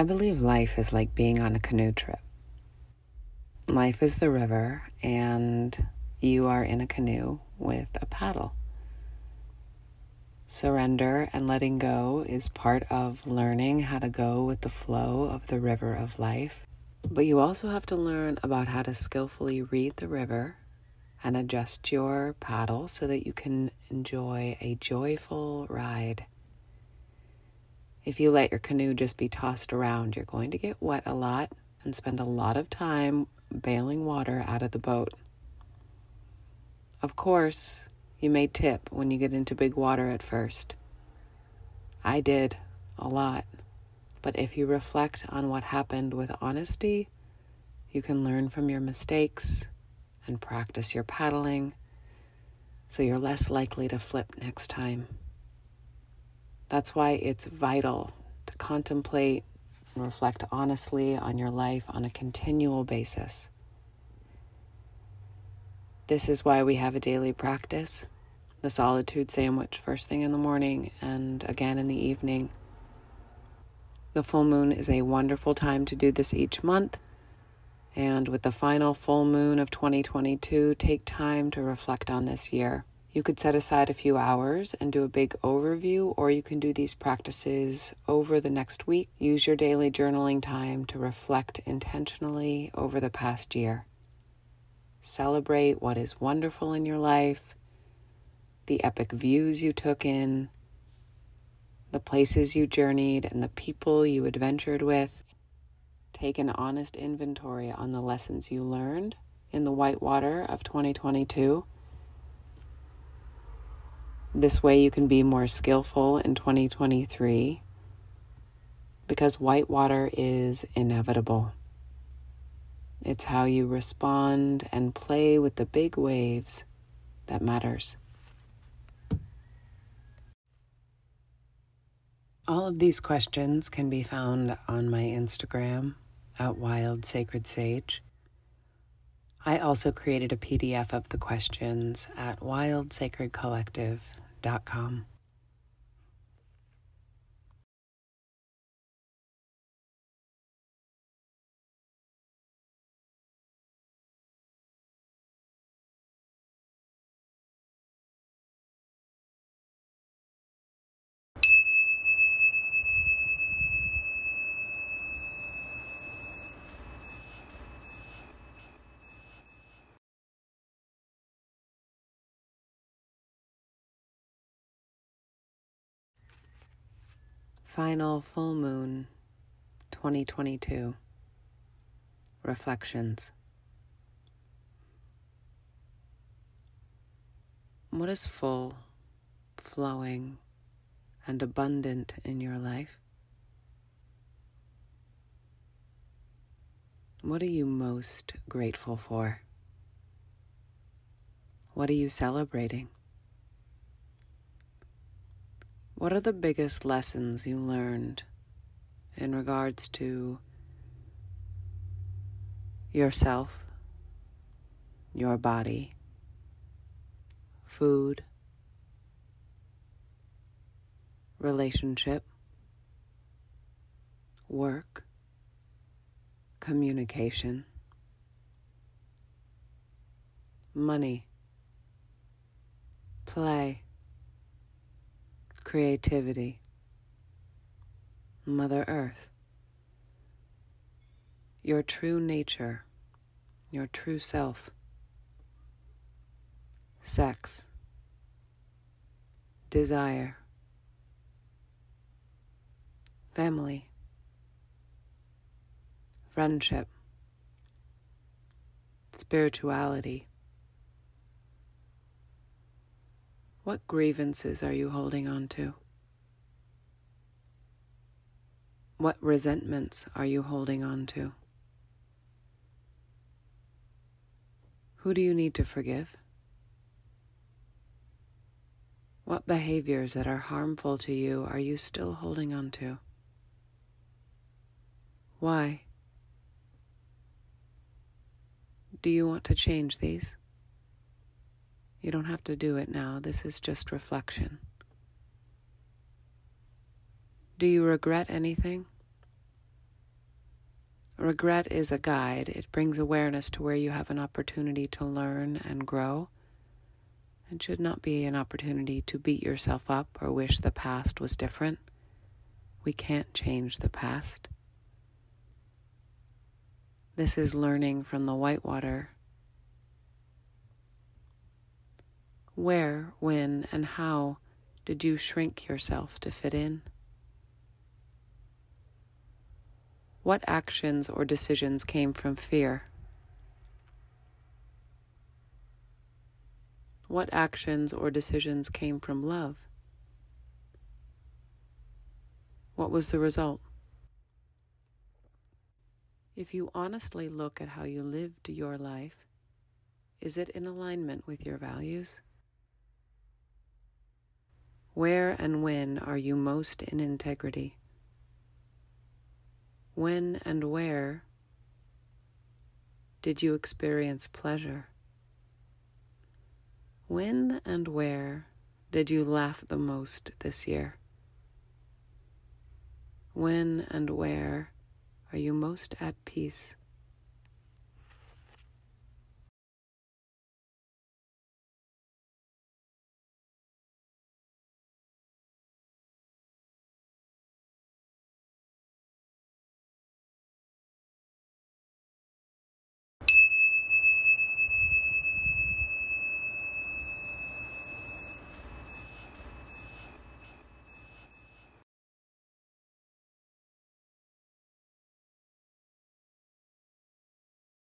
I believe life is like being on a canoe trip. Life is the river, and you are in a canoe with a paddle. Surrender and letting go is part of learning how to go with the flow of the river of life. But you also have to learn about how to skillfully read the river and adjust your paddle so that you can enjoy a joyful ride. If you let your canoe just be tossed around, you're going to get wet a lot and spend a lot of time bailing water out of the boat. Of course, you may tip when you get into big water at first. I did a lot. But if you reflect on what happened with honesty, you can learn from your mistakes and practice your paddling so you're less likely to flip next time. That's why it's vital to contemplate and reflect honestly on your life on a continual basis. This is why we have a daily practice the solitude sandwich first thing in the morning and again in the evening. The full moon is a wonderful time to do this each month. And with the final full moon of 2022, take time to reflect on this year. You could set aside a few hours and do a big overview, or you can do these practices over the next week. Use your daily journaling time to reflect intentionally over the past year. Celebrate what is wonderful in your life, the epic views you took in, the places you journeyed, and the people you adventured with. Take an honest inventory on the lessons you learned in the whitewater of 2022. This way, you can be more skillful in 2023 because whitewater is inevitable. It's how you respond and play with the big waves that matters. All of these questions can be found on my Instagram at Wild Sacred Sage. I also created a PDF of the questions at wildsacredcollective.com. Final full moon 2022 Reflections. What is full, flowing, and abundant in your life? What are you most grateful for? What are you celebrating? What are the biggest lessons you learned in regards to yourself, your body, food, relationship, work, communication, money, play? Creativity, Mother Earth, your true nature, your true self, sex, desire, family, friendship, spirituality What grievances are you holding on to? What resentments are you holding on to? Who do you need to forgive? What behaviors that are harmful to you are you still holding on to? Why? Do you want to change these? You don't have to do it now. This is just reflection. Do you regret anything? Regret is a guide. It brings awareness to where you have an opportunity to learn and grow. It should not be an opportunity to beat yourself up or wish the past was different. We can't change the past. This is learning from the whitewater. Where, when, and how did you shrink yourself to fit in? What actions or decisions came from fear? What actions or decisions came from love? What was the result? If you honestly look at how you lived your life, is it in alignment with your values? Where and when are you most in integrity? When and where did you experience pleasure? When and where did you laugh the most this year? When and where are you most at peace?